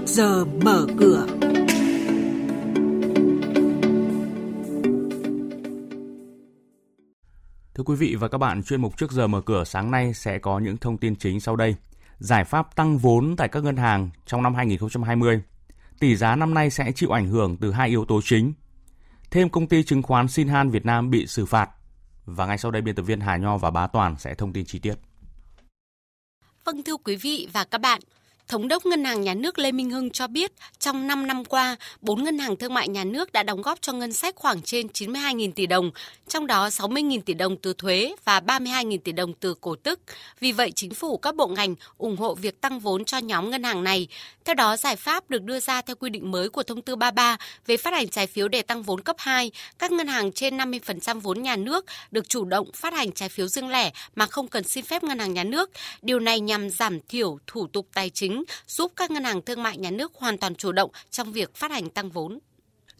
trước giờ mở cửa. Thưa quý vị và các bạn, chuyên mục trước giờ mở cửa sáng nay sẽ có những thông tin chính sau đây. Giải pháp tăng vốn tại các ngân hàng trong năm 2020. Tỷ giá năm nay sẽ chịu ảnh hưởng từ hai yếu tố chính. Thêm công ty chứng khoán Sinhan Việt Nam bị xử phạt. Và ngay sau đây biên tập viên Hà Nho và Bá Toàn sẽ thông tin chi tiết. Vâng thưa quý vị và các bạn, Thống đốc Ngân hàng Nhà nước Lê Minh Hưng cho biết, trong 5 năm qua, 4 ngân hàng thương mại nhà nước đã đóng góp cho ngân sách khoảng trên 92.000 tỷ đồng, trong đó 60.000 tỷ đồng từ thuế và 32.000 tỷ đồng từ cổ tức. Vì vậy, chính phủ các bộ ngành ủng hộ việc tăng vốn cho nhóm ngân hàng này. Theo đó, giải pháp được đưa ra theo quy định mới của Thông tư 33 về phát hành trái phiếu để tăng vốn cấp 2. Các ngân hàng trên 50% vốn nhà nước được chủ động phát hành trái phiếu riêng lẻ mà không cần xin phép ngân hàng nhà nước. Điều này nhằm giảm thiểu thủ tục tài chính giúp các ngân hàng thương mại nhà nước hoàn toàn chủ động trong việc phát hành tăng vốn.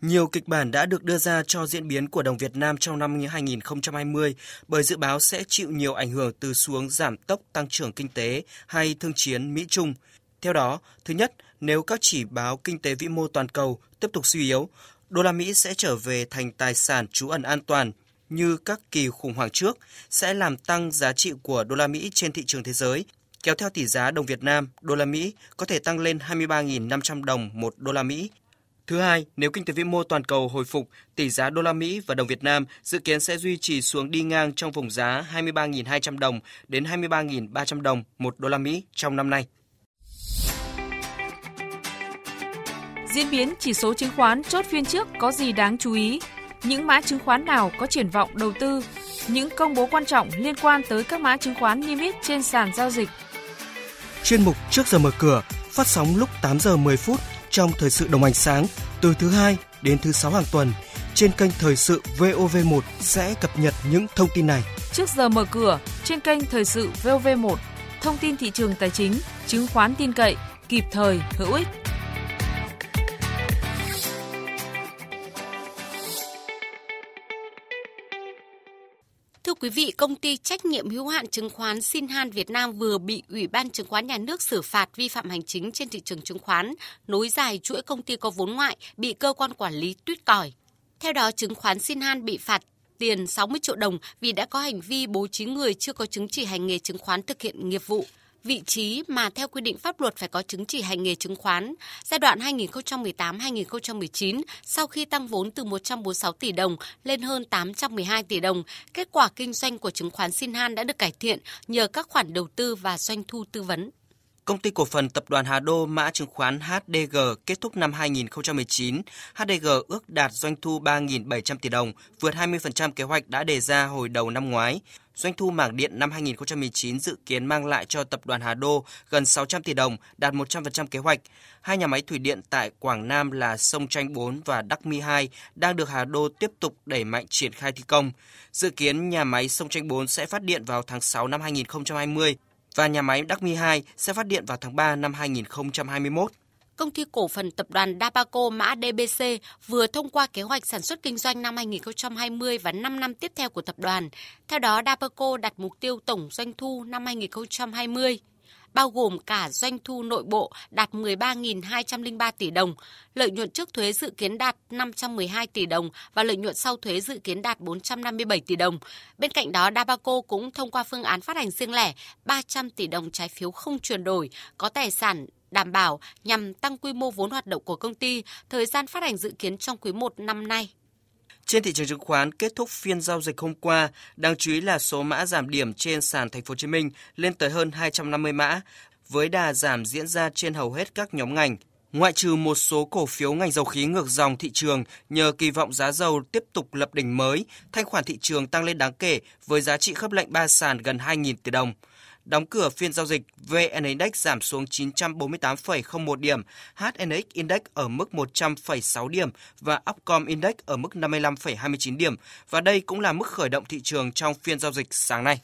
Nhiều kịch bản đã được đưa ra cho diễn biến của đồng Việt Nam trong năm 2020 bởi dự báo sẽ chịu nhiều ảnh hưởng từ xuống giảm tốc tăng trưởng kinh tế hay thương chiến Mỹ-Trung. Theo đó, thứ nhất, nếu các chỉ báo kinh tế vĩ mô toàn cầu tiếp tục suy yếu, đô la Mỹ sẽ trở về thành tài sản trú ẩn an toàn như các kỳ khủng hoảng trước sẽ làm tăng giá trị của đô la Mỹ trên thị trường thế giới kéo theo tỷ giá đồng Việt Nam, đô la Mỹ có thể tăng lên 23.500 đồng một đô la Mỹ. Thứ hai, nếu kinh tế vĩ mô toàn cầu hồi phục, tỷ giá đô la Mỹ và đồng Việt Nam dự kiến sẽ duy trì xuống đi ngang trong vùng giá 23.200 đồng đến 23.300 đồng một đô la Mỹ trong năm nay. Diễn biến chỉ số chứng khoán chốt phiên trước có gì đáng chú ý? Những mã chứng khoán nào có triển vọng đầu tư? Những công bố quan trọng liên quan tới các mã chứng khoán niêm yết trên sàn giao dịch Chuyên mục Trước giờ mở cửa phát sóng lúc 8 giờ 10 phút trong thời sự đồng hành sáng từ thứ hai đến thứ sáu hàng tuần trên kênh thời sự VOV1 sẽ cập nhật những thông tin này. Trước giờ mở cửa trên kênh thời sự VOV1, thông tin thị trường tài chính, chứng khoán tin cậy, kịp thời, hữu ích. Thưa quý vị, công ty trách nhiệm hữu hạn chứng khoán Sinhan Việt Nam vừa bị Ủy ban Chứng khoán Nhà nước xử phạt vi phạm hành chính trên thị trường chứng khoán, nối dài chuỗi công ty có vốn ngoại bị cơ quan quản lý tuyết còi. Theo đó, chứng khoán Sinhan bị phạt tiền 60 triệu đồng vì đã có hành vi bố trí người chưa có chứng chỉ hành nghề chứng khoán thực hiện nghiệp vụ vị trí mà theo quy định pháp luật phải có chứng chỉ hành nghề chứng khoán. Giai đoạn 2018-2019, sau khi tăng vốn từ 146 tỷ đồng lên hơn 812 tỷ đồng, kết quả kinh doanh của chứng khoán Sinhan đã được cải thiện nhờ các khoản đầu tư và doanh thu tư vấn. Công ty cổ phần tập đoàn Hà Đô mã chứng khoán HDG kết thúc năm 2019, HDG ước đạt doanh thu 3.700 tỷ đồng, vượt 20% kế hoạch đã đề ra hồi đầu năm ngoái. Doanh thu mảng điện năm 2019 dự kiến mang lại cho tập đoàn Hà Đô gần 600 tỷ đồng, đạt 100% kế hoạch. Hai nhà máy thủy điện tại Quảng Nam là Sông Tranh 4 và Đắc Mi 2 đang được Hà Đô tiếp tục đẩy mạnh triển khai thi công. Dự kiến nhà máy Sông Tranh 4 sẽ phát điện vào tháng 6 năm 2020 và nhà máy Đắc Mi 2 sẽ phát điện vào tháng 3 năm 2021 công ty cổ phần tập đoàn Dabaco mã DBC vừa thông qua kế hoạch sản xuất kinh doanh năm 2020 và 5 năm tiếp theo của tập đoàn. Theo đó, Dabaco đặt mục tiêu tổng doanh thu năm 2020 bao gồm cả doanh thu nội bộ đạt 13.203 tỷ đồng, lợi nhuận trước thuế dự kiến đạt 512 tỷ đồng và lợi nhuận sau thuế dự kiến đạt 457 tỷ đồng. Bên cạnh đó, Dabaco cũng thông qua phương án phát hành riêng lẻ 300 tỷ đồng trái phiếu không chuyển đổi, có tài sản đảm bảo nhằm tăng quy mô vốn hoạt động của công ty, thời gian phát hành dự kiến trong quý 1 năm nay. Trên thị trường chứng khoán kết thúc phiên giao dịch hôm qua, đáng chú ý là số mã giảm điểm trên sàn Thành phố Hồ Chí Minh lên tới hơn 250 mã, với đà giảm diễn ra trên hầu hết các nhóm ngành. Ngoại trừ một số cổ phiếu ngành dầu khí ngược dòng thị trường nhờ kỳ vọng giá dầu tiếp tục lập đỉnh mới, thanh khoản thị trường tăng lên đáng kể với giá trị khớp lệnh ba sàn gần 2.000 tỷ đồng. Đóng cửa phiên giao dịch, VN Index giảm xuống 948,01 điểm, HNX Index ở mức 100,6 điểm và Upcom Index ở mức 55,29 điểm. Và đây cũng là mức khởi động thị trường trong phiên giao dịch sáng nay.